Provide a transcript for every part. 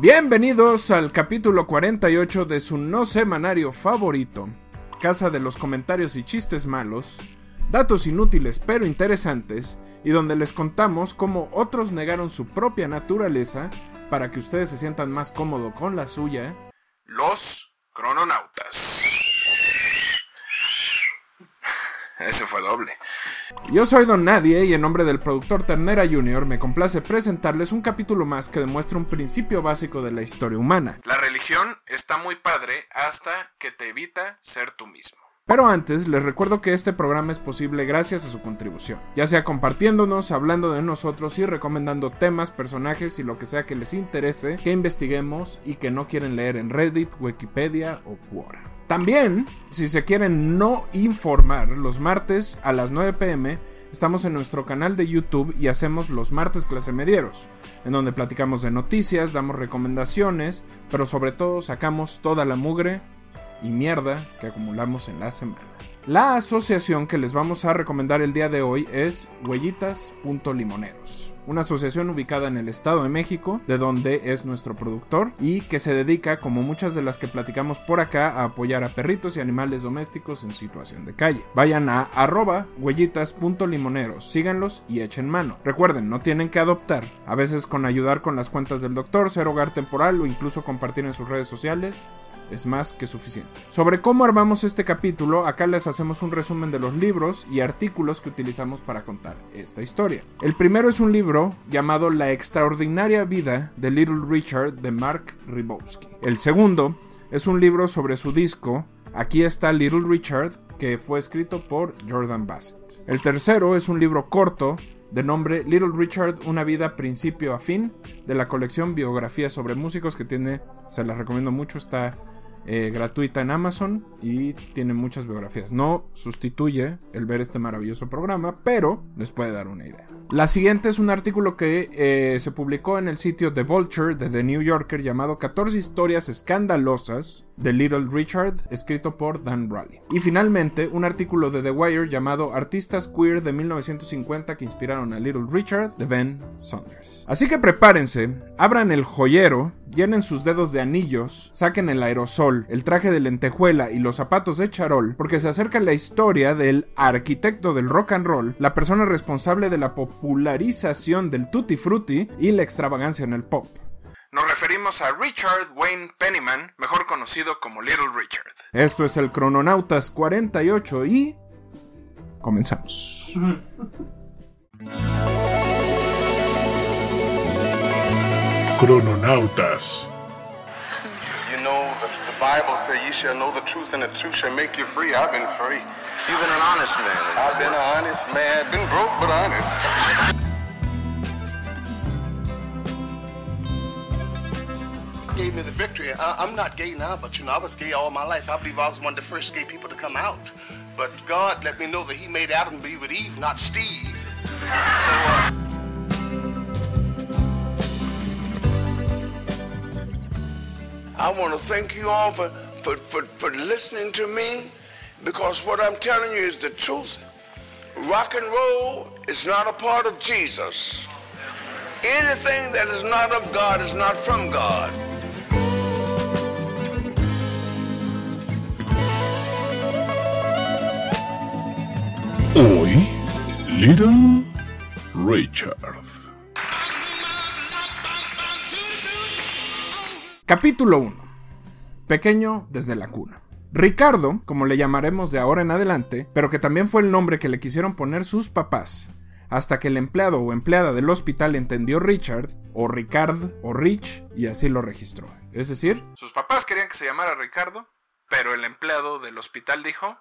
Bienvenidos al capítulo 48 de su no semanario favorito, Casa de los comentarios y chistes malos, datos inútiles pero interesantes, y donde les contamos cómo otros negaron su propia naturaleza para que ustedes se sientan más cómodo con la suya, los crononautas. Ese fue doble. Yo soy Don Nadie y en nombre del productor Ternera Jr. me complace presentarles un capítulo más que demuestra un principio básico de la historia humana. La religión está muy padre hasta que te evita ser tú mismo. Pero antes, les recuerdo que este programa es posible gracias a su contribución, ya sea compartiéndonos, hablando de nosotros y recomendando temas, personajes y lo que sea que les interese, que investiguemos y que no quieren leer en Reddit, Wikipedia o Quora. También, si se quieren no informar, los martes a las 9 pm estamos en nuestro canal de YouTube y hacemos los martes clase medieros, en donde platicamos de noticias, damos recomendaciones, pero sobre todo sacamos toda la mugre y mierda que acumulamos en la semana. La asociación que les vamos a recomendar el día de hoy es Huellitas.limoneros, una asociación ubicada en el Estado de México, de donde es nuestro productor y que se dedica, como muchas de las que platicamos por acá, a apoyar a perritos y animales domésticos en situación de calle. Vayan a arroba huellitas.limoneros, síganlos y echen mano. Recuerden, no tienen que adoptar, a veces con ayudar con las cuentas del doctor, ser hogar temporal o incluso compartir en sus redes sociales, es más que suficiente. Sobre cómo armamos este capítulo, acá les hacemos un resumen de los libros y artículos que utilizamos para contar esta historia. El primero es un libro llamado La extraordinaria vida de Little Richard de Mark Ribowski. El segundo es un libro sobre su disco Aquí está Little Richard, que fue escrito por Jordan Bassett. El tercero es un libro corto de nombre Little Richard, una vida principio a fin, de la colección Biografías sobre músicos que tiene, se las recomiendo mucho, está eh, gratuita en Amazon y tiene muchas biografías. No sustituye el ver este maravilloso programa, pero les puede dar una idea. La siguiente es un artículo que eh, se publicó en el sitio The Vulture de The New Yorker llamado 14 historias escandalosas de Little Richard, escrito por Dan Raleigh. Y finalmente, un artículo de The Wire llamado Artistas Queer de 1950 que inspiraron a Little Richard de Ben Saunders. Así que prepárense, abran el joyero, llenen sus dedos de anillos, saquen el aerosol, el traje de lentejuela y los zapatos de charol, porque se acerca la historia del arquitecto del rock and roll, la persona responsable de la popularización del tutti frutti y la extravagancia en el pop. Nos referimos a Richard Wayne Pennyman, mejor conocido como Little Richard. Esto es el Crononautas 48 y... comenzamos. Crononautas. You know, the, the Bible says you shall know the truth and the truth shall make you free. I've been free. You've been an honest man. I've been an honest man. Been broke, but honest. Gave me the victory. I, I'm not gay now, but you know, I was gay all my life. I believe I was one of the first gay people to come out. But God let me know that He made Adam be with Eve, not Steve. So, uh, I want to thank you all for, for, for, for listening to me because what I'm telling you is the truth. Rock and roll is not a part of Jesus. Anything that is not of God is not from God. Hoy, Little Richard. Capítulo 1. Pequeño desde la cuna. Ricardo, como le llamaremos de ahora en adelante, pero que también fue el nombre que le quisieron poner sus papás, hasta que el empleado o empleada del hospital entendió Richard, o Ricard, o Rich, y así lo registró. Es decir, sus papás querían que se llamara Ricardo, pero el empleado del hospital dijo,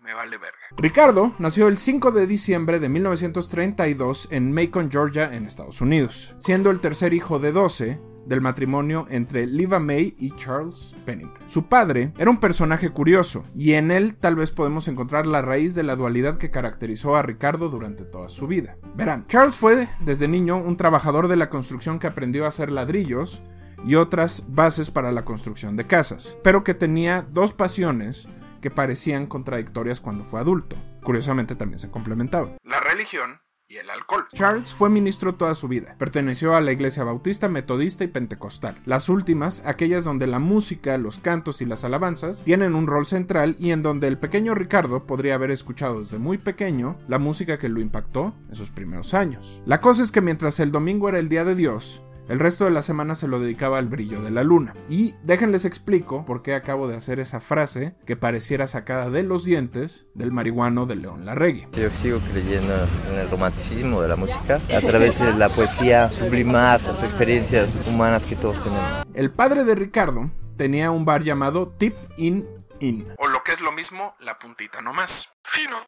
me vale verga. Ricardo nació el 5 de diciembre de 1932 en Macon, Georgia, en Estados Unidos, siendo el tercer hijo de 12 del matrimonio entre Liva May y Charles Penning. Su padre era un personaje curioso, y en él tal vez podemos encontrar la raíz de la dualidad que caracterizó a Ricardo durante toda su vida. Verán, Charles fue desde niño un trabajador de la construcción que aprendió a hacer ladrillos y otras bases para la construcción de casas, pero que tenía dos pasiones que parecían contradictorias cuando fue adulto. Curiosamente también se complementaban. La religión y el alcohol. Charles fue ministro toda su vida. Perteneció a la iglesia bautista, metodista y pentecostal. Las últimas, aquellas donde la música, los cantos y las alabanzas tienen un rol central y en donde el pequeño Ricardo podría haber escuchado desde muy pequeño la música que lo impactó en sus primeros años. La cosa es que mientras el domingo era el día de Dios, el resto de la semana se lo dedicaba al brillo de la luna. Y déjenles explico por qué acabo de hacer esa frase que pareciera sacada de los dientes del marihuano de León Larregui. Yo sigo creyendo en el romanticismo de la música, a través de la poesía, sublimar las experiencias humanas que todos tenemos. El padre de Ricardo tenía un bar llamado Tip In In, o lo que es lo mismo, la puntita nomás. Fino.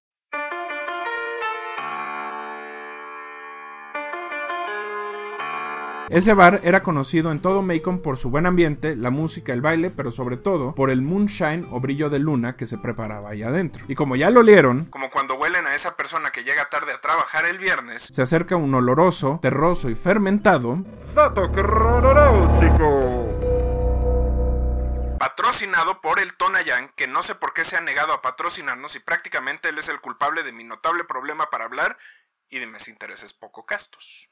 Ese bar era conocido en todo Macon por su buen ambiente, la música, el baile, pero sobre todo por el moonshine o brillo de luna que se preparaba ahí adentro. Y como ya lo olieron, como cuando huelen a esa persona que llega tarde a trabajar el viernes, se acerca un oloroso, terroso y fermentado Dato patrocinado por el Tonayán, que no sé por qué se ha negado a patrocinarnos y prácticamente él es el culpable de mi notable problema para hablar y de mis intereses poco castos.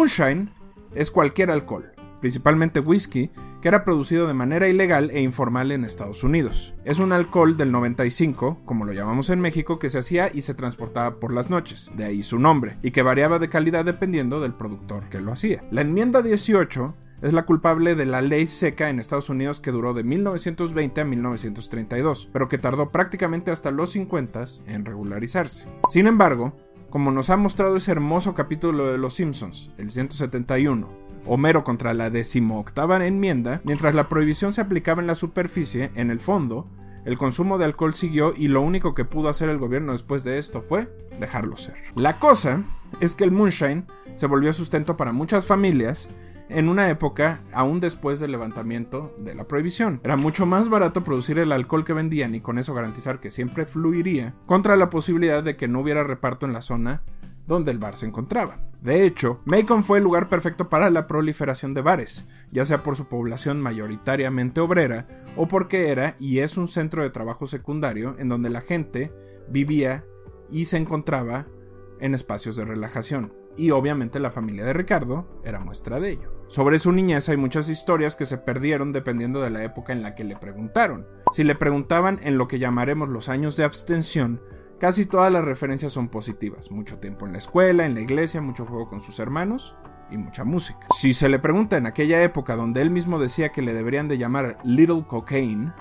Moonshine es cualquier alcohol, principalmente whisky, que era producido de manera ilegal e informal en Estados Unidos. Es un alcohol del 95, como lo llamamos en México, que se hacía y se transportaba por las noches, de ahí su nombre, y que variaba de calidad dependiendo del productor que lo hacía. La enmienda 18 es la culpable de la ley seca en Estados Unidos que duró de 1920 a 1932, pero que tardó prácticamente hasta los 50 en regularizarse. Sin embargo, como nos ha mostrado ese hermoso capítulo de Los Simpsons, el 171, Homero contra la decimoctava enmienda, mientras la prohibición se aplicaba en la superficie, en el fondo, el consumo de alcohol siguió y lo único que pudo hacer el gobierno después de esto fue dejarlo ser. La cosa es que el moonshine se volvió sustento para muchas familias en una época aún después del levantamiento de la prohibición. Era mucho más barato producir el alcohol que vendían y con eso garantizar que siempre fluiría contra la posibilidad de que no hubiera reparto en la zona donde el bar se encontraba. De hecho, Macon fue el lugar perfecto para la proliferación de bares, ya sea por su población mayoritariamente obrera o porque era y es un centro de trabajo secundario en donde la gente vivía y se encontraba en espacios de relajación. Y obviamente la familia de Ricardo era muestra de ello. Sobre su niñez hay muchas historias que se perdieron dependiendo de la época en la que le preguntaron. Si le preguntaban en lo que llamaremos los años de abstención, Casi todas las referencias son positivas. Mucho tiempo en la escuela, en la iglesia, mucho juego con sus hermanos y mucha música. Si se le pregunta en aquella época donde él mismo decía que le deberían de llamar Little Cocaine,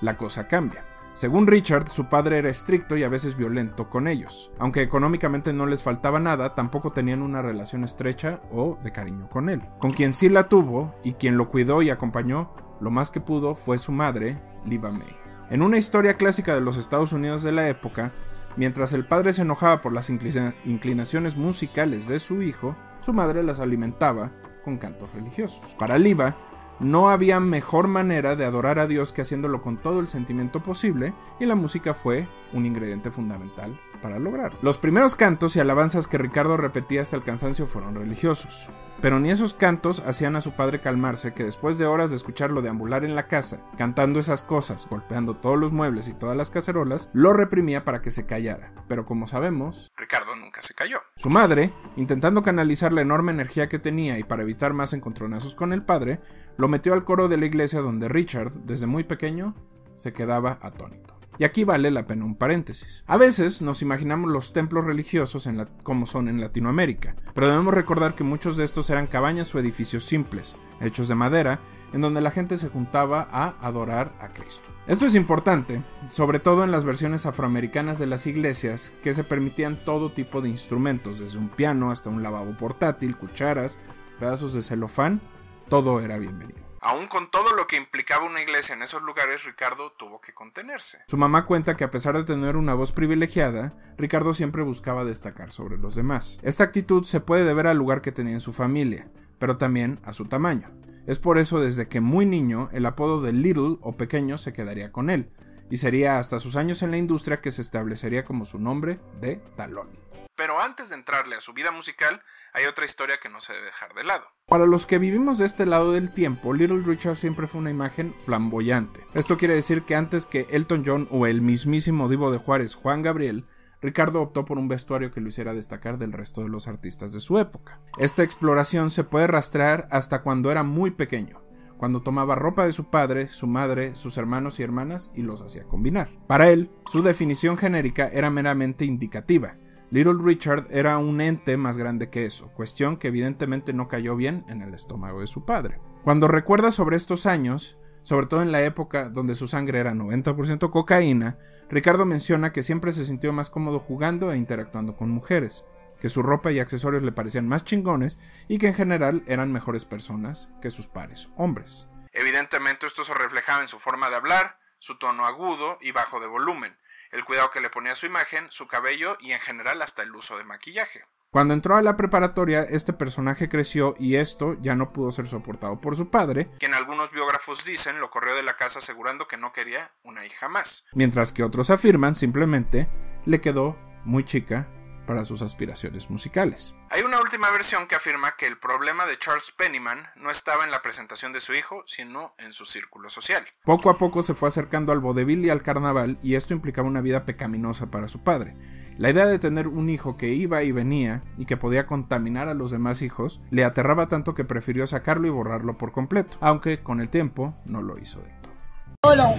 la cosa cambia. Según Richard, su padre era estricto y a veces violento con ellos. Aunque económicamente no les faltaba nada, tampoco tenían una relación estrecha o de cariño con él. Con quien sí la tuvo y quien lo cuidó y acompañó lo más que pudo fue su madre, Liva May. En una historia clásica de los Estados Unidos de la época, Mientras el padre se enojaba por las inclinaciones musicales de su hijo, su madre las alimentaba con cantos religiosos. Para Liva, no había mejor manera de adorar a Dios que haciéndolo con todo el sentimiento posible, y la música fue un ingrediente fundamental para lograrlo. Los primeros cantos y alabanzas que Ricardo repetía hasta el cansancio fueron religiosos. Pero ni esos cantos hacían a su padre calmarse, que después de horas de escucharlo deambular en la casa, cantando esas cosas, golpeando todos los muebles y todas las cacerolas, lo reprimía para que se callara. Pero como sabemos, Ricardo nunca se cayó. Su madre, intentando canalizar la enorme energía que tenía y para evitar más encontronazos con el padre, lo metió al coro de la iglesia donde Richard, desde muy pequeño, se quedaba atónito. Y aquí vale la pena un paréntesis. A veces nos imaginamos los templos religiosos como son en Latinoamérica, pero debemos recordar que muchos de estos eran cabañas o edificios simples, hechos de madera, en donde la gente se juntaba a adorar a Cristo. Esto es importante, sobre todo en las versiones afroamericanas de las iglesias, que se permitían todo tipo de instrumentos, desde un piano hasta un lavabo portátil, cucharas, pedazos de celofán, todo era bienvenido. Aún con todo lo que implicaba una iglesia en esos lugares, Ricardo tuvo que contenerse. Su mamá cuenta que a pesar de tener una voz privilegiada, Ricardo siempre buscaba destacar sobre los demás. Esta actitud se puede deber al lugar que tenía en su familia, pero también a su tamaño. Es por eso desde que muy niño el apodo de Little o pequeño se quedaría con él, y sería hasta sus años en la industria que se establecería como su nombre de talón. Pero antes de entrarle a su vida musical, hay otra historia que no se debe dejar de lado. Para los que vivimos de este lado del tiempo, Little Richard siempre fue una imagen flamboyante. Esto quiere decir que antes que Elton John o el mismísimo Divo de Juárez, Juan Gabriel, Ricardo optó por un vestuario que lo hiciera destacar del resto de los artistas de su época. Esta exploración se puede rastrear hasta cuando era muy pequeño cuando tomaba ropa de su padre, su madre, sus hermanos y hermanas y los hacía combinar. Para él, su definición genérica era meramente indicativa. Little Richard era un ente más grande que eso, cuestión que evidentemente no cayó bien en el estómago de su padre. Cuando recuerda sobre estos años, sobre todo en la época donde su sangre era 90% cocaína, Ricardo menciona que siempre se sintió más cómodo jugando e interactuando con mujeres que su ropa y accesorios le parecían más chingones y que en general eran mejores personas que sus pares hombres. Evidentemente esto se reflejaba en su forma de hablar, su tono agudo y bajo de volumen, el cuidado que le ponía a su imagen, su cabello y en general hasta el uso de maquillaje. Cuando entró a la preparatoria, este personaje creció y esto ya no pudo ser soportado por su padre, quien algunos biógrafos dicen lo corrió de la casa asegurando que no quería una hija más. Mientras que otros afirman simplemente le quedó muy chica para sus aspiraciones musicales. Hay una última versión que afirma que el problema de Charles Pennyman no estaba en la presentación de su hijo, sino en su círculo social. Poco a poco se fue acercando al vodevil y al carnaval y esto implicaba una vida pecaminosa para su padre. La idea de tener un hijo que iba y venía y que podía contaminar a los demás hijos le aterraba tanto que prefirió sacarlo y borrarlo por completo, aunque con el tiempo no lo hizo de todo. No,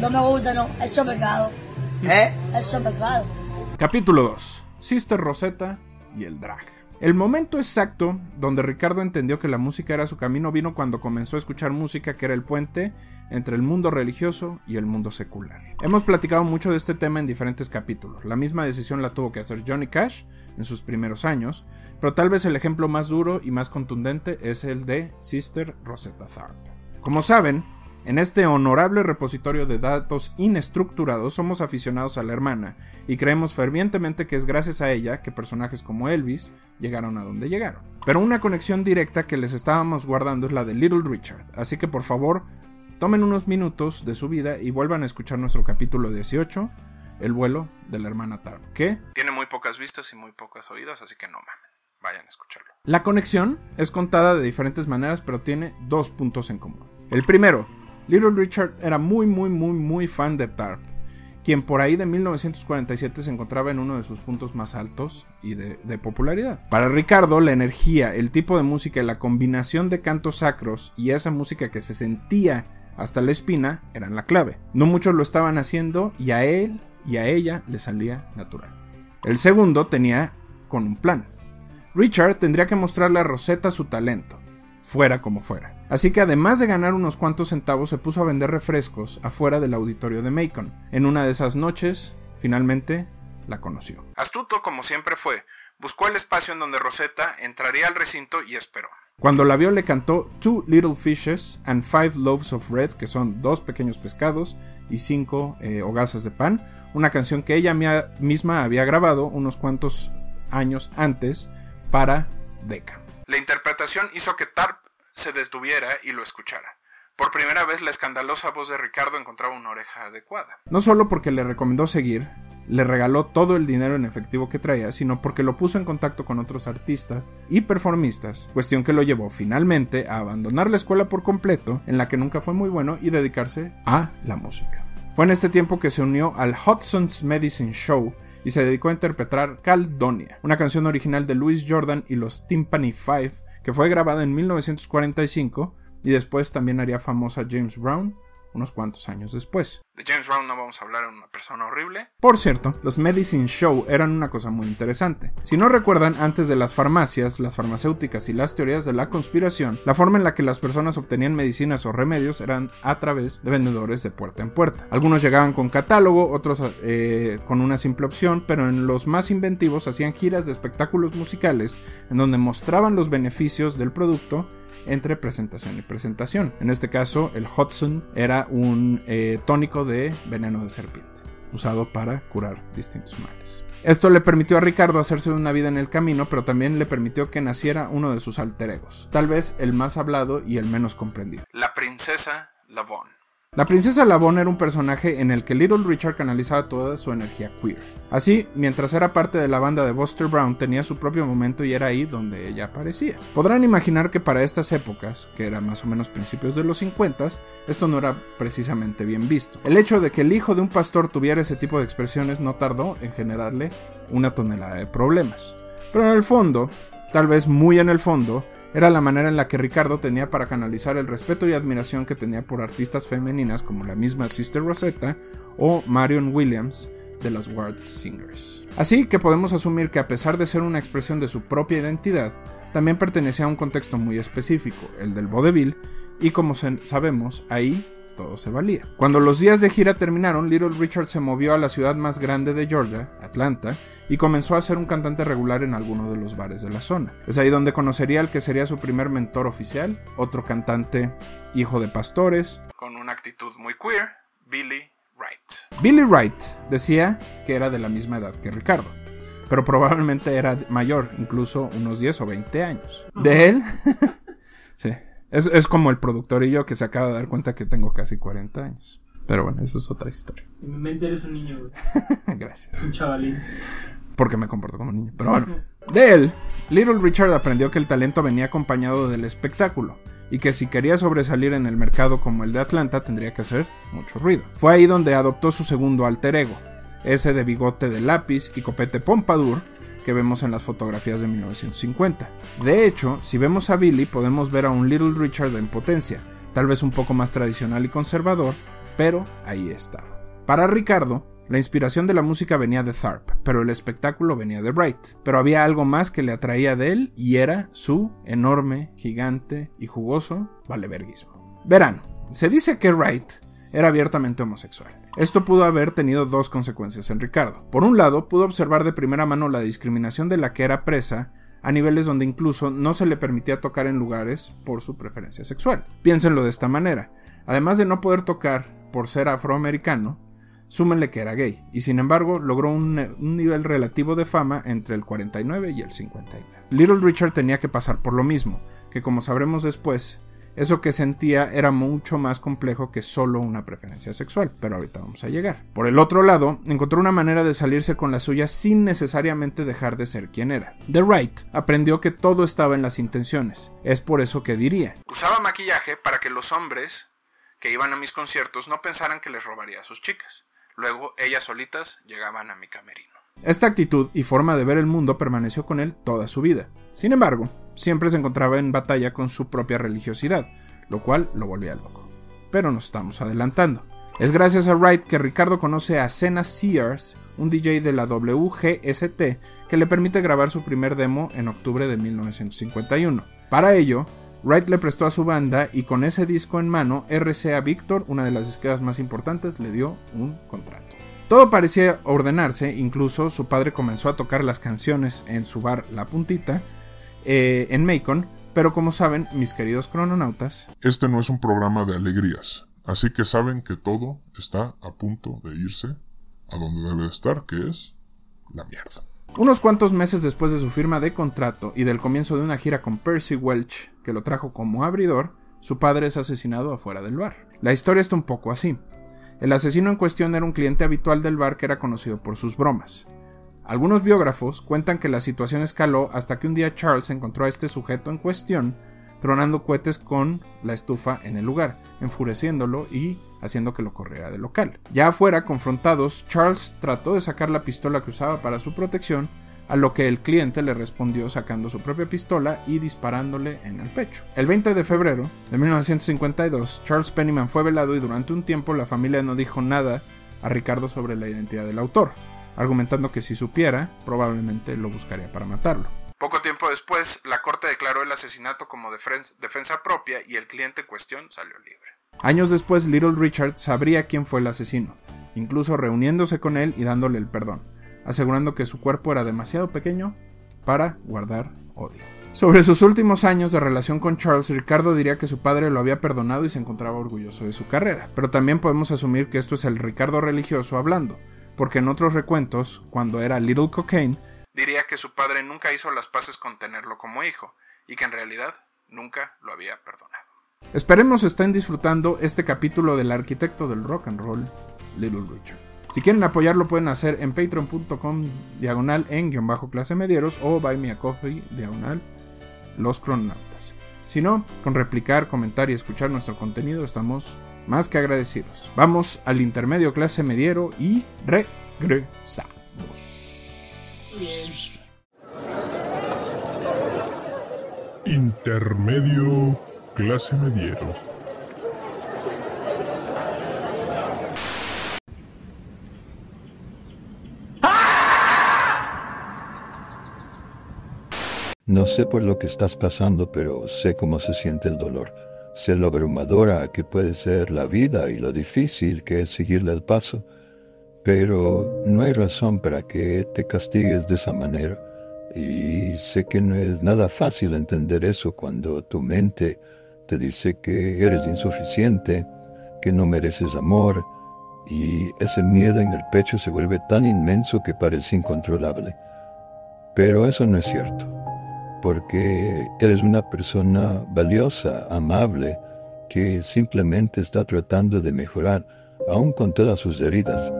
no me gusta, no, eso pecado. ¿Eh? Eso pecado. Capítulo 2 Sister Rosetta y el drag. El momento exacto donde Ricardo entendió que la música era su camino vino cuando comenzó a escuchar música que era el puente entre el mundo religioso y el mundo secular. Hemos platicado mucho de este tema en diferentes capítulos. La misma decisión la tuvo que hacer Johnny Cash en sus primeros años, pero tal vez el ejemplo más duro y más contundente es el de Sister Rosetta Tharpe. Como saben, en este honorable repositorio de datos inestructurados somos aficionados a la hermana y creemos fervientemente que es gracias a ella que personajes como Elvis llegaron a donde llegaron. Pero una conexión directa que les estábamos guardando es la de Little Richard, así que por favor tomen unos minutos de su vida y vuelvan a escuchar nuestro capítulo 18, El vuelo de la hermana Tarp, que tiene muy pocas vistas y muy pocas oídas, así que no mamen, vayan a escucharlo. La conexión es contada de diferentes maneras, pero tiene dos puntos en común. El primero, Little Richard era muy muy muy muy fan de Tarp, quien por ahí de 1947 se encontraba en uno de sus puntos más altos y de, popularidad. Para Ricardo, la energía, el tipo de música y la combinación de cantos sacros y esa música que se sentía hasta la espina eran la clave. No muchos lo estaban haciendo y a él y a ella le salía natural. El segundo tenía con un plan. Richard tendría que mostrarle a Rosetta su talento, fuera como fuera. Así que además de ganar unos cuantos centavos se puso a vender refrescos afuera del auditorio de Macon. En una de esas noches, finalmente, la conoció. Astuto como siempre fue, buscó el espacio en donde Rosetta entraría al recinto y esperó. Cuando la vio le cantó Two Little Fishes and Five Loaves of Bread, que son dos pequeños pescados y cinco eh, hogazas de pan, una canción que ella misma había grabado unos cuantos años antes para Decca. La interpretación hizo que Tarp se detuviera y lo escuchara. Por primera vez la escandalosa voz de Ricardo encontraba una oreja adecuada. No solo porque le recomendó seguir, le regaló todo el dinero en efectivo que traía, sino porque lo puso en contacto con otros artistas y performistas, cuestión que lo llevó finalmente a abandonar la escuela por completo, en la que nunca fue muy bueno, y dedicarse a la música. Fue en este tiempo que se unió al Hudson's Medicine Show y se dedicó a interpretar Caldonia, una canción original de Louis Jordan y los Timpani Five, que fue grabada en 1945 y después también haría famosa James Brown unos cuantos años después. De James Brown no vamos a hablar, en una persona horrible. Por cierto, los Medicine Show eran una cosa muy interesante. Si no recuerdan, antes de las farmacias, las farmacéuticas y las teorías de la conspiración, la forma en la que las personas obtenían medicinas o remedios eran a través de vendedores de puerta en puerta. Algunos llegaban con catálogo, otros eh, con una simple opción, pero en los más inventivos hacían giras de espectáculos musicales en donde mostraban los beneficios del producto entre presentación y presentación. En este caso, el Hudson era un eh, tónico de veneno de serpiente, usado para curar distintos males. Esto le permitió a Ricardo hacerse una vida en el camino, pero también le permitió que naciera uno de sus alter egos, tal vez el más hablado y el menos comprendido. La princesa Lavon. La princesa Lavon era un personaje en el que Little Richard canalizaba toda su energía queer. Así, mientras era parte de la banda de Buster Brown, tenía su propio momento y era ahí donde ella aparecía. Podrán imaginar que para estas épocas, que eran más o menos principios de los 50, esto no era precisamente bien visto. El hecho de que el hijo de un pastor tuviera ese tipo de expresiones no tardó en generarle una tonelada de problemas. Pero en el fondo, tal vez muy en el fondo, era la manera en la que Ricardo tenía para canalizar el respeto y admiración que tenía por artistas femeninas como la misma Sister Rosetta o Marion Williams de las Ward Singers. Así que podemos asumir que a pesar de ser una expresión de su propia identidad, también pertenecía a un contexto muy específico, el del vodevil, y como sabemos, ahí todo se valía. Cuando los días de gira terminaron, Little Richard se movió a la ciudad más grande de Georgia, Atlanta, y comenzó a ser un cantante regular en alguno de los bares de la zona. Es ahí donde conocería al que sería su primer mentor oficial, otro cantante hijo de pastores, con una actitud muy queer, Billy Wright. Billy Wright decía que era de la misma edad que Ricardo pero probablemente era mayor, incluso unos 10 o 20 años. De él, sí, es, como el productor y yo que se acaba de dar cuenta que tengo casi 40 años. Pero bueno, eso es otra historia. En mi mente eres un niño, güey. Gracias. Un chavalín. Porque me comporto como niño. Pero bueno. De él, Little Richard aprendió que el talento venía acompañado del espectáculo y que si quería sobresalir en el mercado como el de Atlanta tendría que hacer mucho ruido. Fue ahí donde adoptó su segundo alter ego, ese de bigote de lápiz y copete pompadour, que vemos en las fotografías de 1950. De hecho, si vemos a Billy podemos ver a un Little Richard en potencia, tal vez un poco más tradicional y conservador, pero ahí está. Para Ricardo, la inspiración de la música venía de Tharp, pero el espectáculo venía de Wright. Pero había algo más que le atraía de él y era su enorme, gigante y jugoso valeverguismo. Verán, se dice que Wright era abiertamente homosexual. Esto pudo haber tenido dos consecuencias en Ricardo. Por un lado, pudo observar de primera mano la discriminación de la que era presa a niveles donde incluso no se le permitía tocar en lugares por su preferencia sexual. Piénsenlo de esta manera. Además de no poder tocar por ser afroamericano, súmenle que era gay, y sin embargo logró un, nivel relativo de fama entre el 49 y el 59. Little Richard tenía que pasar por lo mismo, que como sabremos después, eso que sentía era mucho más complejo que solo una preferencia sexual, pero ahorita vamos a llegar. Por el otro lado, encontró una manera de salirse con la suya sin necesariamente dejar de ser quien era. The Wright aprendió que todo estaba en las intenciones. Es por eso que diría: Usaba maquillaje para que los hombres que iban a mis conciertos no pensaran que les robaría a sus chicas. Luego ellas solitas llegaban a mi camerino. Esta actitud y forma de ver el mundo permaneció con él toda su vida. Sin embargo, siempre se encontraba en batalla con su propia religiosidad, lo cual lo volvía loco. Pero nos estamos adelantando. Es gracias a Wright que Ricardo conoce a Senna Sears, un DJ de la WGST, que le permite grabar su primer demo en octubre de 1951. Para ello, Wright le prestó a su banda y con ese disco en mano, RCA Victor, una de las disqueras más importantes, le dio un contrato. Todo parecía ordenarse, incluso su padre comenzó a tocar las canciones en su bar La Puntita, eh, en Macon, pero como saben, mis queridos crononautas... Este no es un programa de alegrías, así que saben que todo está a punto de irse a donde debe estar, que es la mierda. Unos cuantos meses después de su firma de contrato y del comienzo de una gira con Percy Welch, que lo trajo como abridor, su padre es asesinado afuera del bar. La historia está un poco así. El asesino en cuestión era un cliente habitual del bar que era conocido por sus bromas. Algunos biógrafos cuentan que la situación escaló hasta que un día Charles encontró a este sujeto en cuestión tronando cohetes con la estufa en el lugar, enfureciéndolo y haciendo que lo corriera del local. Ya afuera, confrontados, Charles trató de sacar la pistola que usaba para su protección, a lo que el cliente le respondió sacando su propia pistola y disparándole en el pecho. El 20 de febrero de 1952, Charles Pennyman fue velado y durante un tiempo la familia no dijo nada a Ricardo sobre la identidad del autor, argumentando que si supiera, probablemente lo buscaría para matarlo. Poco tiempo después, la corte declaró el asesinato como defensa propia y el cliente en cuestión salió libre. Años después, Little Richard sabría quién fue el asesino, incluso reuniéndose con él y dándole el perdón asegurando que su cuerpo era demasiado pequeño para guardar odio. Sobre sus últimos años de relación con Charles, Ricardo diría que su padre lo había perdonado y se encontraba orgulloso de su carrera, pero también podemos asumir que esto es el Ricardo religioso hablando, porque en otros recuentos, cuando era Little Cocaine, diría que su padre nunca hizo las paces con tenerlo como hijo, y que en realidad nunca lo había perdonado. Esperemos estén disfrutando este capítulo del arquitecto del rock and roll, Little Richard. Si quieren apoyarlo pueden hacer en patreon.com diagonal en guion bajo clase medieros o buy me a coffee diagonal los cronautas. Si no, con replicar, comentar y escuchar nuestro contenido estamos más que agradecidos. Vamos al intermedio clase mediero y regresamos. Intermedio clase mediero. No sé por lo que estás pasando, pero sé cómo se siente el dolor. Sé lo abrumadora que puede ser la vida y lo difícil que es seguirle el paso. Pero no hay razón para que te castigues de esa manera. Y sé que no es nada fácil entender eso cuando tu mente te dice que eres insuficiente, que no mereces amor, y ese miedo en el pecho se vuelve tan inmenso que parece incontrolable. Pero eso no es cierto porque eres una persona valiosa, amable, que simplemente está tratando de mejorar, aún con todas sus heridas.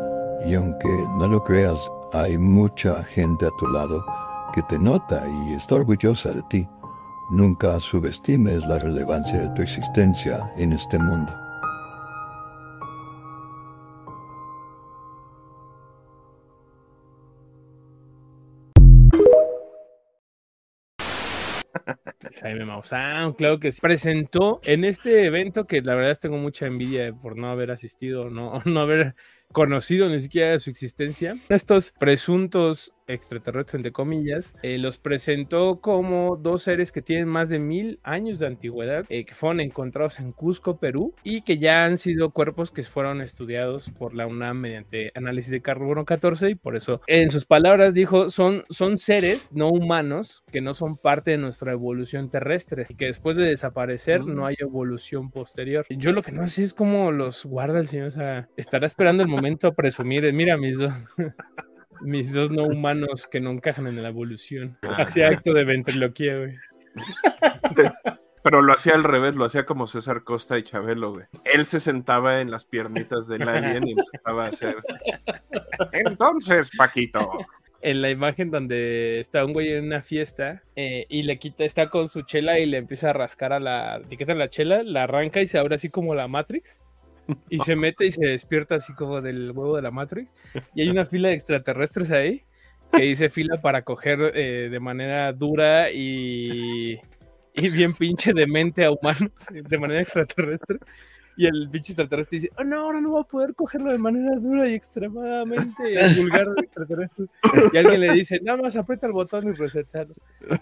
Y aunque no lo creas, hay mucha gente a tu lado que te nota y está orgullosa de ti. Nunca subestimes la relevancia de tu existencia en este mundo. Jaime Maussan, claro que se presentó en este evento que la verdad tengo mucha envidia por no haber asistido, no, no haber conocido ni siquiera su existencia. Estos presuntos extraterrestres, entre comillas, eh, los presentó como dos seres que tienen más de mil años de antigüedad, eh, que fueron encontrados en Cusco, Perú, y que ya han sido cuerpos que fueron estudiados por la UNAM mediante análisis de carbono 14, y por eso, en sus palabras, dijo, son, son seres no humanos que no son parte de nuestra evolución terrestre, y que después de desaparecer no hay evolución posterior. Yo lo que no sé es cómo los guarda el señor, o sea, estará esperando el momento a presumir, mira mis dos mis dos no humanos que no encajan en la evolución. Hacía acto de ventriloquía, güey. Pero lo hacía al revés, lo hacía como César Costa y Chabelo, güey. Él se sentaba en las piernitas del alien y empezaba a hacer. Entonces, Paquito. En la imagen donde está un güey en una fiesta eh, y le quita, está con su chela y le empieza a rascar a la etiqueta de la chela, la arranca y se abre así como la Matrix y se mete y se despierta así como del huevo de la Matrix. Y hay una fila de extraterrestres ahí que dice fila para coger eh, de manera dura y, y bien pinche de mente a humanos de manera extraterrestre. Y el pinche extraterrestre dice, oh no, ahora no voy a poder cogerlo de manera dura y extremadamente vulgar extraterrestre. Y alguien le dice, nada más aprieta el botón y recetalo.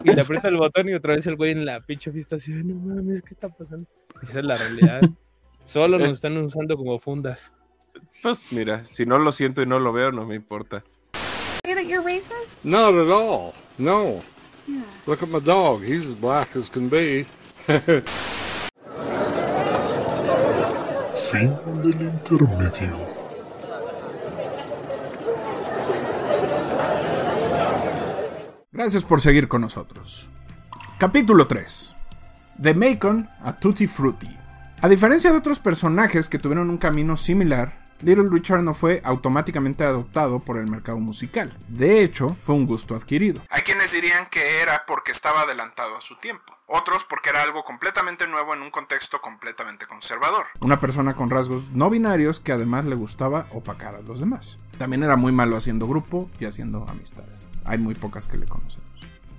Y le aprieta el botón y otra vez el güey en la pinche fiesta así, no mames, ¿qué está pasando? Esa es la realidad. Solo nos están usando como fundas. Pues mira, si no lo siento y no lo veo, no me importa. Not at all. No. Look at my dog. He's as black as can be. Fin del intermedio. Gracias por seguir con nosotros. Capítulo 3. De Macon a Tutti Frutti. A diferencia de otros personajes que tuvieron un camino similar, Little Richard no fue automáticamente adoptado por el mercado musical. De hecho, fue un gusto adquirido. Hay quienes dirían que era porque estaba adelantado a su tiempo. Otros porque era algo completamente nuevo en un contexto completamente conservador. Una persona con rasgos no binarios que además le gustaba opacar a los demás. También era muy malo haciendo grupo y haciendo amistades. Hay muy pocas que le conocemos.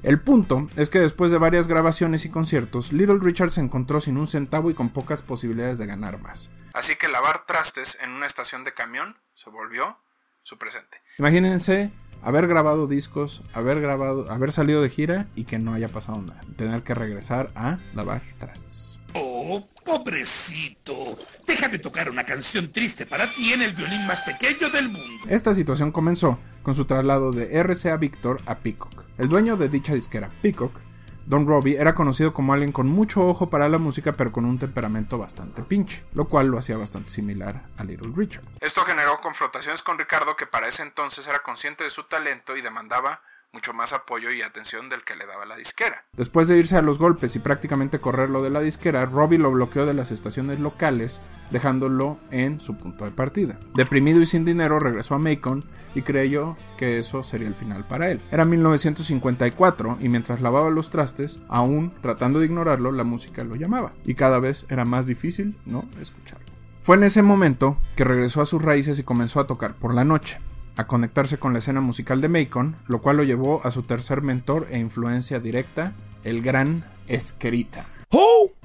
El punto es que después de varias grabaciones y conciertos, Little Richard se encontró sin un centavo y con pocas posibilidades de ganar más. Así que lavar trastes en una estación de camión se volvió su presente. Imagínense haber grabado discos, haber grabado, haber salido de gira y que no haya pasado nada. Tener que regresar a lavar trastes. Oh, pobrecito. Déjame tocar una canción triste para ti en el violín más pequeño del mundo. Esta situación comenzó con su traslado de RCA Victor a Peacock. El dueño de dicha disquera, Peacock, Don Robbie, era conocido como alguien con mucho ojo para la música pero con un temperamento bastante pinche, lo cual lo hacía bastante similar a Little Richard. Esto generó confrontaciones con Ricardo que para ese entonces era consciente de su talento y demandaba mucho más apoyo y atención del que le daba la disquera. Después de irse a los golpes y prácticamente correrlo de la disquera, Robbie lo bloqueó de las estaciones locales, dejándolo en su punto de partida. Deprimido y sin dinero, regresó a Macon y creyó que eso sería el final para él. Era 1954 y mientras lavaba los trastes, aún tratando de ignorarlo, la música lo llamaba y cada vez era más difícil no escucharlo. Fue en ese momento que regresó a sus raíces y comenzó a tocar por la noche a conectarse con la escena musical de Macon, lo cual lo llevó a su tercer mentor e influencia directa, el gran Esquerita.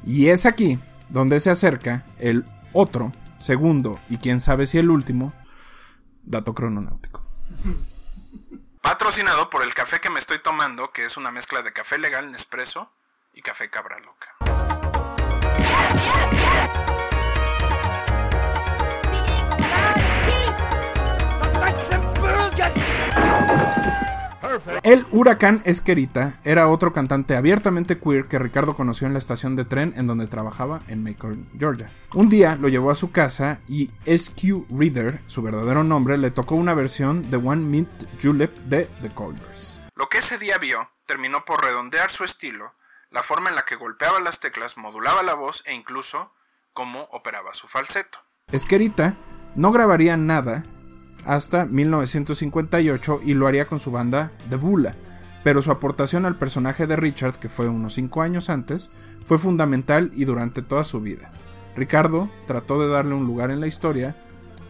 Y es aquí donde se acerca el otro, segundo y quién sabe si el último, dato crononáutico. Patrocinado por el café que me estoy tomando, que es una mezcla de café legal Nespresso y café cabra loca. El huracán Esquerita era otro cantante abiertamente queer que Ricardo conoció en la estación de tren en donde trabajaba en Macon, Georgia. Un día lo llevó a su casa y SQ Reader, su verdadero nombre, le tocó una versión de One Mint Julep de The Colders. Lo que ese día vio terminó por redondear su estilo, la forma en la que golpeaba las teclas, modulaba la voz e incluso cómo operaba su falseto. Esquerita no grabaría nada hasta 1958 y lo haría con su banda The Bula, pero su aportación al personaje de Richard, que fue unos 5 años antes, fue fundamental y durante toda su vida. Ricardo trató de darle un lugar en la historia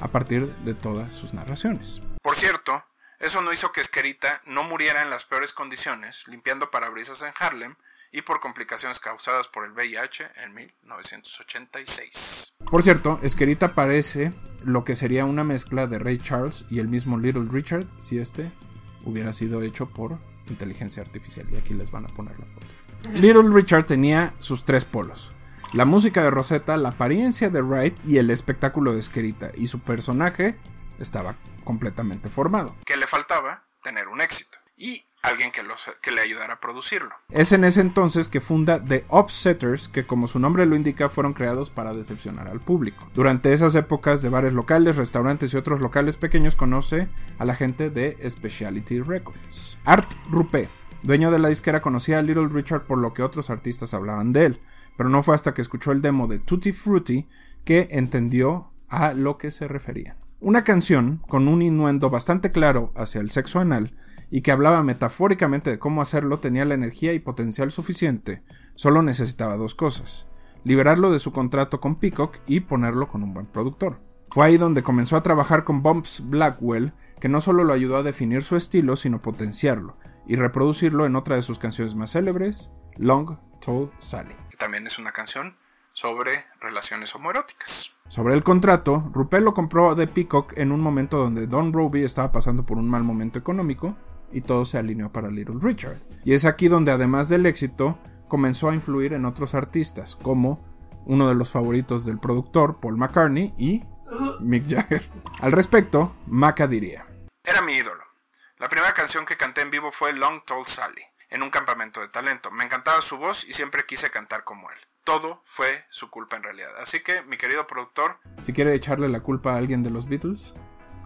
a partir de todas sus narraciones. Por cierto, eso no hizo que Esquerita no muriera en las peores condiciones, limpiando parabrisas en Harlem y por complicaciones causadas por el VIH en 1986. Por cierto, Esquerita parece lo que sería una mezcla de Ray Charles y el mismo Little Richard si este hubiera sido hecho por inteligencia artificial. Y aquí les van a poner la foto. Little Richard tenía sus tres polos. La música de Rosetta, la apariencia de Wright y el espectáculo de Esquerita. Y su personaje estaba completamente formado. Que le faltaba tener un éxito. Y alguien que, le ayudara a producirlo. Es en ese entonces que funda The Offsetters, que como su nombre lo indica fueron creados para decepcionar al público. Durante esas épocas de bares locales, restaurantes y otros locales pequeños conoce a la gente de Speciality Records. Art Rupe, dueño de la disquera, conocía a Little Richard por lo que otros artistas hablaban de él, pero no fue hasta que escuchó el demo de Tutti Frutti que entendió a lo que se refería. Una canción con un innuendo bastante claro hacia el sexo anal y que hablaba metafóricamente de cómo hacerlo tenía la energía y potencial suficiente, solo necesitaba dos cosas, liberarlo de su contrato con Peacock y ponerlo con un buen productor. Fue ahí donde comenzó a trabajar con Bumps Blackwell, que no solo lo ayudó a definir su estilo, sino potenciarlo y reproducirlo en otra de sus canciones más célebres, Long Tall Sally. También es una canción sobre relaciones homoeróticas. Sobre el contrato, Rupert lo compró de Peacock en un momento donde Don Roby estaba pasando por un mal momento económico y todo se alineó para Little Richard. Y es aquí donde además del éxito comenzó a influir en otros artistas, como uno de los favoritos del productor, Paul McCartney, y Mick Jagger. Al respecto, Maca diría: Era mi ídolo. La primera canción que canté en vivo fue Long Tall Sally, en un campamento de talento. Me encantaba su voz y siempre quise cantar como él. Todo fue su culpa en realidad. Así que, mi querido productor. Si quiere echarle la culpa a alguien de los Beatles,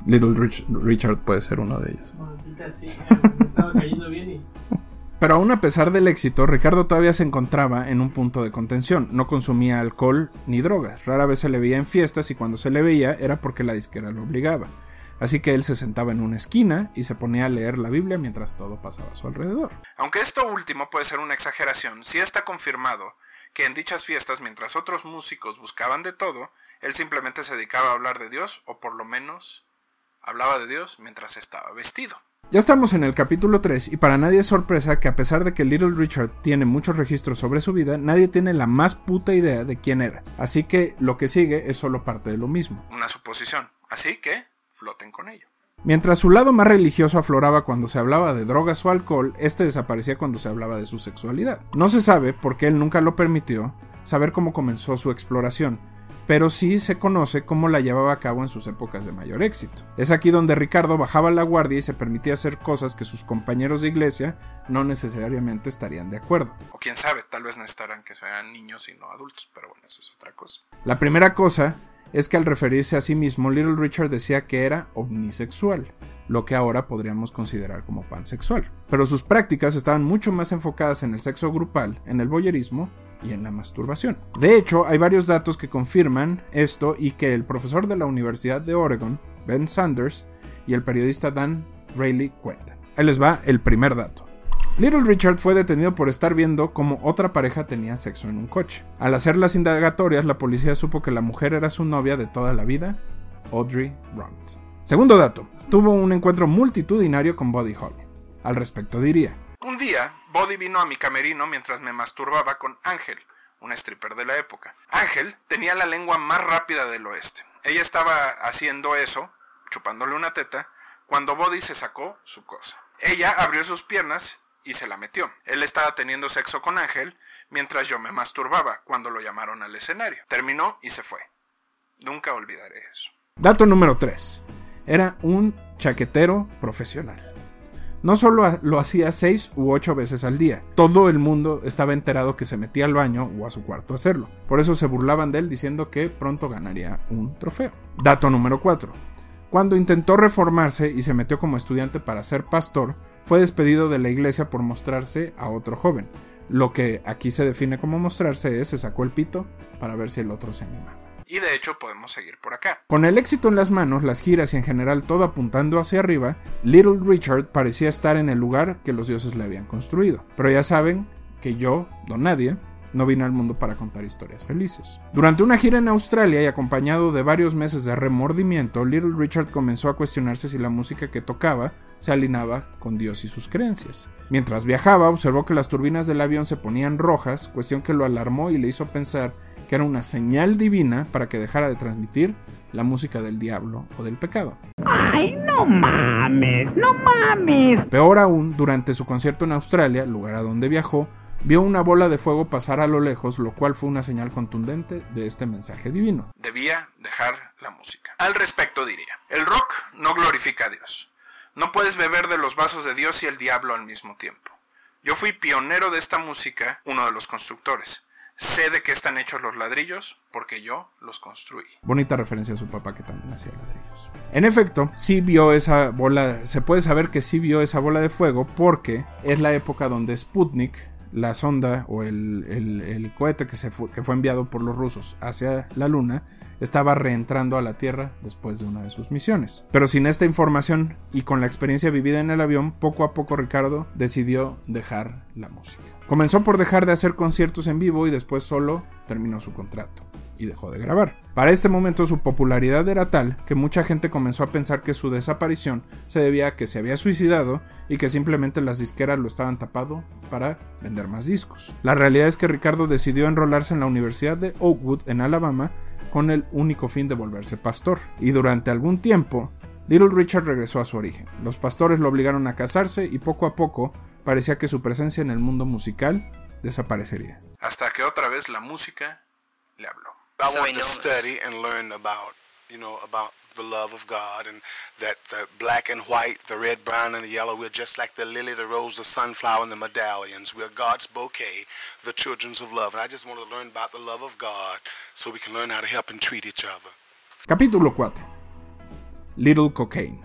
Little Richard puede ser uno de ellos. Pero aún a pesar del éxito, Ricardo todavía se encontraba en un punto de contención. No consumía alcohol ni drogas. Rara vez se le veía en fiestas y cuando se le veía era porque la disquera lo obligaba. Así que él se sentaba en una esquina y se ponía a leer la Biblia mientras todo pasaba a su alrededor. Aunque esto último puede ser una exageración, sí está confirmado que en dichas fiestas, mientras otros músicos buscaban de todo, él simplemente se dedicaba a hablar de Dios, o por lo menos hablaba de Dios mientras estaba vestido. Ya estamos en el capítulo 3 y para nadie es sorpresa que a pesar de que Little Richard tiene muchos registros sobre su vida, nadie tiene la más puta idea de quién era. Así que lo que sigue es solo parte de lo mismo. Una suposición. Así que floten con ello. Mientras su lado más religioso afloraba cuando se hablaba de drogas o alcohol, este desaparecía cuando se hablaba de su sexualidad. No se sabe, porque él nunca lo permitió, saber cómo comenzó su exploración, pero sí se conoce cómo la llevaba a cabo en sus épocas de mayor éxito. Es aquí donde Ricardo bajaba la guardia y se permitía hacer cosas que sus compañeros de iglesia no necesariamente estarían de acuerdo. O quién sabe, tal vez necesitarán que sean niños y no adultos, pero bueno, eso es otra cosa. La primera cosa es que al referirse a sí mismo, Little Richard decía que era omnisexual, lo que ahora podríamos considerar como pansexual. Pero sus prácticas estaban mucho más enfocadas en el sexo grupal, en el boyerismo y en la masturbación. De hecho, hay varios datos que confirman esto y que el profesor de la Universidad de Oregon, Ben Sanders, y el periodista Dan Rayleigh cuentan. Ahí les va el primer dato. Little Richard fue detenido por estar viendo cómo otra pareja tenía sexo en un coche. Al hacer las indagatorias, la policía supo que la mujer era su novia de toda la vida, Audrey Brunt. Segundo dato, tuvo un encuentro multitudinario con Buddy Holly. Al respecto diría, Un día, Buddy vino a mi camerino mientras me masturbaba con Ángel, una stripper de la época. Ángel tenía la lengua más rápida del oeste. Ella estaba haciendo eso, chupándole una teta, cuando Buddy se sacó su cosa. Ella abrió sus piernas y se la metió. Él estaba teniendo sexo con Ángel mientras yo me masturbaba cuando lo llamaron al escenario. Terminó y se fue. Nunca olvidaré eso. Dato número 3. Era un chaquetero profesional. No solo lo hacía seis u ocho veces al día, todo el mundo estaba enterado que se metía al baño o a su cuarto a hacerlo. Por eso se burlaban de él diciendo que pronto ganaría un trofeo. Dato número 4. Cuando intentó reformarse y se metió como estudiante para ser pastor, fue despedido de la iglesia por mostrarse a otro joven. Lo que aquí se define como mostrarse es se sacó el pito para ver si el otro se animaba. Y de hecho podemos seguir por acá. Con el éxito en las manos, las giras y en general todo apuntando hacia arriba, Little Richard parecía estar en el lugar que los dioses le habían construido. Pero ya saben que yo, don nadie, no vine al mundo para contar historias felices. Durante una gira en Australia y acompañado de varios meses de remordimiento, Little Richard comenzó a cuestionarse si la música que tocaba se alineaba con Dios y sus creencias. Mientras viajaba, observó que las turbinas del avión se ponían rojas, cuestión que lo alarmó y le hizo pensar que era una señal divina para que dejara de transmitir la música del diablo o del pecado. ¡Ay, no mames! ¡No mames! Peor aún, durante su concierto en Australia, lugar a donde viajó, vio una bola de fuego pasar a lo lejos, lo cual fue una señal contundente de este mensaje divino. Debía dejar la música. Al respecto diría, el rock no glorifica a Dios. No puedes beber de los vasos de Dios y el diablo al mismo tiempo. Yo fui pionero de esta música, uno de los constructores. Sé de qué están hechos los ladrillos porque yo los construí. Bonita referencia a su papá que también hacía ladrillos. En efecto, sí vio esa bola, se puede saber que sí vio esa bola de fuego porque es la época donde Sputnik, la sonda o el, el, cohete que, se que fue enviado por los rusos hacia la Luna, estaba reentrando a la Tierra después de una de sus misiones. Pero sin esta información y con la experiencia vivida en el avión, poco a poco Ricardo decidió dejar la música. Comenzó por dejar de hacer conciertos en vivo y después solo terminó su contrato y dejó de grabar. Para este momento su popularidad era tal que mucha gente comenzó a pensar que su desaparición se debía a que se había suicidado y que simplemente las disqueras lo estaban tapando para vender más discos. La realidad es que Ricardo decidió enrolarse en la Universidad de Oakwood en Alabama con el único fin de volverse pastor. Y durante algún tiempo, Little Richard regresó a su origen. Los pastores lo obligaron a casarse y poco a poco parecía que su presencia en el mundo musical desaparecería. Hasta que otra vez la música le habló. I want to study and learn about, you know, about the love of God and that the black and white, the red, brown, and the yellow, we're just like the lily, the rose, the sunflower, and the medallions. We're God's bouquet, the children's of love. And I just want to learn about the love of God so we can learn how to help and treat each other. Capítulo 4 Little Cocaine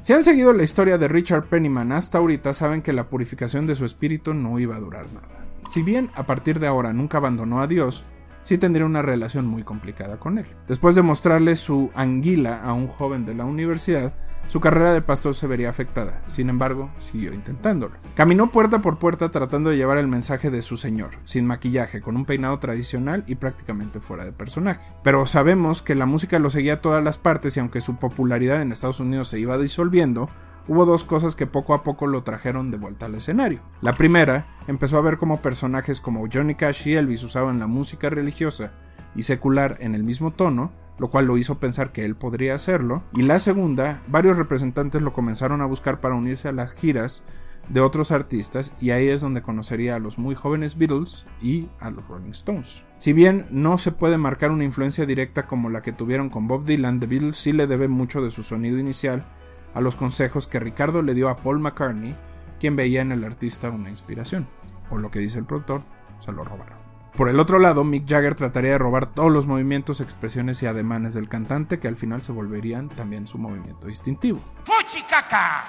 Si han seguido la historia de Richard Pennyman hasta ahorita, saben que la purificación de su espíritu no iba a durar nada. Si bien a partir de ahora nunca abandonó a Dios, sí tendría una relación muy complicada con él. Después de mostrarle su anguila a un joven de la universidad, su carrera de pastor se vería afectada. Sin embargo, siguió intentándolo. Caminó puerta por puerta tratando de llevar el mensaje de su señor, sin maquillaje, con un peinado tradicional y prácticamente fuera de personaje. Pero sabemos que la música lo seguía a todas las partes y aunque su popularidad en Estados Unidos se iba disolviendo, hubo dos cosas que poco a poco lo trajeron de vuelta al escenario. La primera, empezó a ver cómo personajes como Johnny Cash y Elvis usaban la música religiosa y secular en el mismo tono, lo cual lo hizo pensar que él podría hacerlo. Y la segunda, varios representantes lo comenzaron a buscar para unirse a las giras de otros artistas y ahí es donde conocería a los muy jóvenes Beatles y a los Rolling Stones. Si bien no se puede marcar una influencia directa como la que tuvieron con Bob Dylan, The Beatles sí le debe mucho de su sonido inicial a los consejos que Ricardo le dio a Paul McCartney, quien veía en el artista una inspiración, o lo que dice el productor, se lo robaron. Por el otro lado, Mick Jagger trataría de robar todos los movimientos, expresiones y ademanes del cantante que al final se volverían también su movimiento distintivo.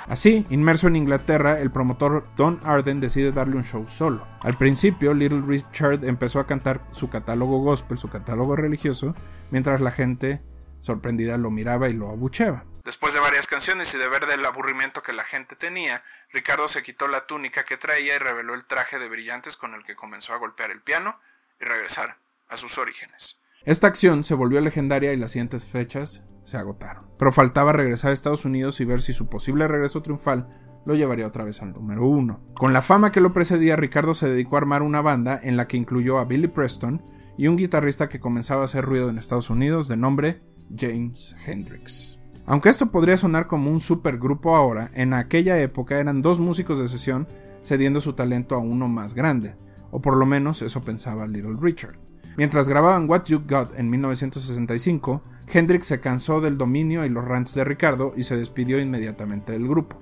Así, inmerso en Inglaterra, el promotor Don Arden decide darle un show solo. Al principio, Little Richard empezó a cantar su catálogo gospel, su catálogo religioso, mientras la gente sorprendida lo miraba y lo abucheaba. Después de varias canciones y de ver del aburrimiento que la gente tenía, Ricardo se quitó la túnica que traía y reveló el traje de brillantes con el que comenzó a golpear el piano y regresar a sus orígenes. Esta acción se volvió legendaria y las siguientes fechas se agotaron. Pero faltaba regresar a Estados Unidos y ver si su posible regreso triunfal lo llevaría otra vez al número uno. Con la fama que lo precedía, Ricardo se dedicó a armar una banda en la que incluyó a Billy Preston y un guitarrista que comenzaba a hacer ruido en Estados Unidos de nombre James Hendrix. Aunque esto podría sonar como un supergrupo ahora, en aquella época eran dos músicos de sesión cediendo su talento a uno más grande, o por lo menos eso pensaba Little Richard. Mientras grababan What You Got en 1965, Hendrix se cansó del dominio y los rants de Ricardo y se despidió inmediatamente del grupo.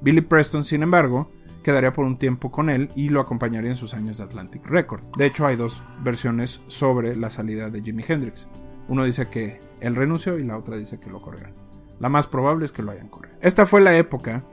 Billy Preston, sin embargo, quedaría por un tiempo con él y lo acompañaría en sus años de Atlantic Records. De hecho, hay dos versiones sobre la salida de Jimi Hendrix. Uno dice que él renunció y la otra dice que lo corrieron. La más probable es que lo hayan corrido. Esta fue la época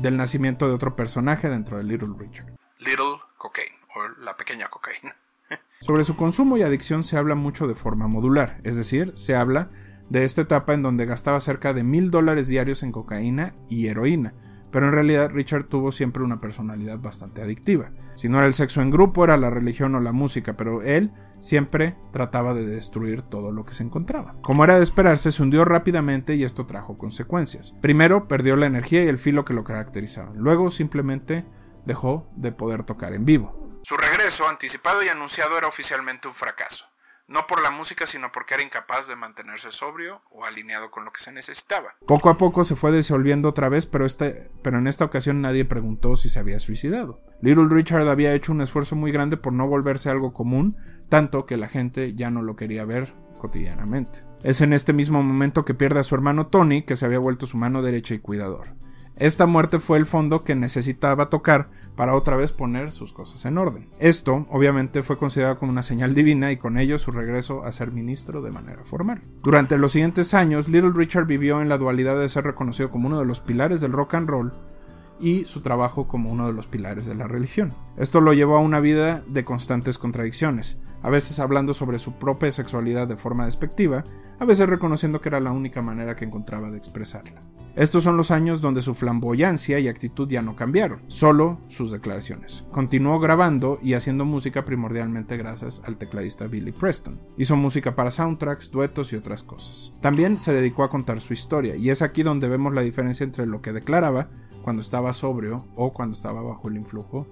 del nacimiento de otro personaje dentro de Little Richard. Little Cocaine, o la pequeña cocaína. Sobre su consumo y adicción se habla mucho de forma modular, es decir, se habla de esta etapa en donde gastaba cerca de mil dólares diarios en cocaína y heroína, pero en realidad Richard tuvo siempre una personalidad bastante adictiva. Si no era el sexo en grupo, era la religión o la música, pero él siempre trataba de destruir todo lo que se encontraba. Como era de esperarse, se hundió rápidamente y esto trajo consecuencias. Primero, perdió la energía y el filo que lo caracterizaban. Luego, simplemente dejó de poder tocar en vivo. Su regreso, anticipado y anunciado, era oficialmente un fracaso. No por la música, sino porque era incapaz de mantenerse sobrio o alineado con lo que se necesitaba. Poco a poco se fue disolviendo otra vez, pero, este, pero en esta ocasión nadie preguntó si se había suicidado. Little Richard había hecho un esfuerzo muy grande por no volverse algo común, tanto que la gente ya no lo quería ver cotidianamente. Es en este mismo momento que pierde a su hermano Tony, que se había vuelto su mano derecha y cuidador. Esta muerte fue el fondo que necesitaba tocar para otra vez poner sus cosas en orden. Esto, obviamente, fue considerado como una señal divina y con ello su regreso a ser ministro de manera formal. Durante los siguientes años, Little Richard vivió en la dualidad de ser reconocido como uno de los pilares del rock and roll y su trabajo como uno de los pilares de la religión. Esto lo llevó a una vida de constantes contradicciones, a veces hablando sobre su propia sexualidad de forma despectiva, a veces reconociendo que era la única manera que encontraba de expresarla. Estos son los años donde su flamboyancia y actitud ya no cambiaron, solo sus declaraciones. Continuó grabando y haciendo música primordialmente gracias al tecladista Billy Preston. Hizo música para soundtracks, duetos y otras cosas. También se dedicó a contar su historia, y es aquí donde vemos la diferencia entre lo que declaraba cuando estaba sobrio o cuando estaba bajo el influjo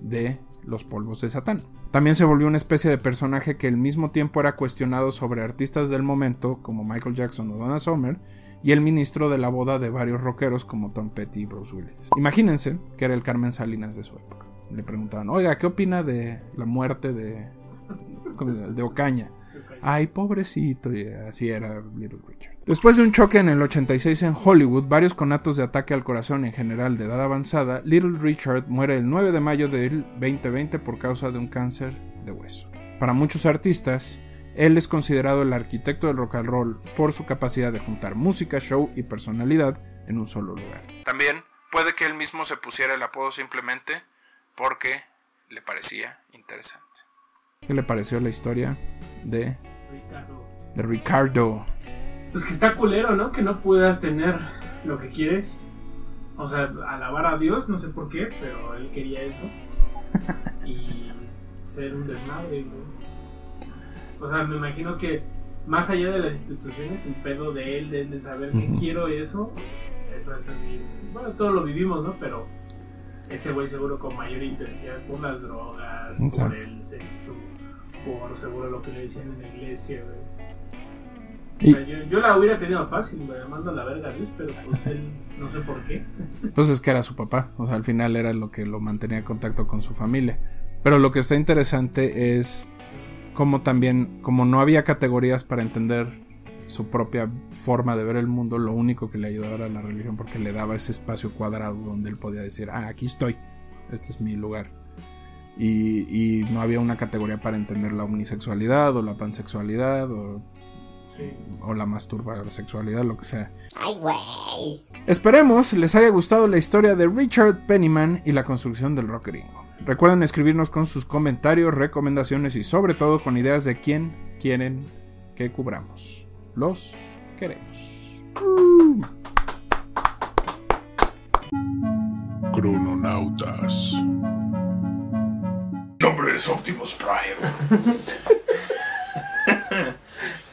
de los polvos de Satán. También se volvió una especie de personaje que al mismo tiempo era cuestionado sobre artistas del momento como Michael Jackson o Donna Summer y el ministro de la boda de varios rockeros como Tom Petty y Bruce Willis. Imagínense que era el Carmen Salinas de su época. Le preguntaban, oiga, ¿qué opina de la muerte de, de Ocaña? Ay, pobrecito, y así era Little Richard. Después de un choque en el 86 en Hollywood, varios conatos de ataque al corazón en general de edad avanzada, Little Richard muere el 9 de mayo del 2020 por causa de un cáncer de hueso. Para muchos artistas, él es considerado el arquitecto del rock and roll por su capacidad de juntar música, show y personalidad en un solo lugar. También puede que él mismo se pusiera el apodo simplemente porque le parecía interesante. ¿Qué le pareció la historia de Ricardo? De Ricardo. Pues que está culero, ¿no? Que no puedas tener lo que quieres. O sea, alabar a Dios, no sé por qué, pero él quería eso. y ser un desmadre, ¿no? O sea, me imagino que más allá de las instituciones, el pedo de él, de, saber que quiero eso, eso es así. Bueno, todo lo vivimos, ¿no? Pero ese güey seguro con mayor intensidad por las drogas, por el sexo, por seguro lo que le decían en la iglesia, güey. O sea, yo, yo, la hubiera tenido fácil, me mando a la verga a Dios, pero pues él no sé por qué. Entonces es que era su papá, o sea, al final era lo que lo mantenía en contacto con su familia. Pero lo que está interesante es como también, como no había categorías para entender su propia forma de ver el mundo, lo único que le ayudaba era la religión porque le daba ese espacio cuadrado donde él podía decir, ah, aquí estoy, este es mi lugar. y, y no había una categoría para entender la omnisexualidad o la pansexualidad o, o la masturbasexualidad, lo que sea. Ay, güey. Esperemos les haya gustado la historia de Richard Pennyman y la construcción del rock gringo. Recuerden escribirnos con sus comentarios, recomendaciones y sobre todo con ideas de quién quieren que cubramos. Los queremos. Crononautas. Nombre es Optimus Prime.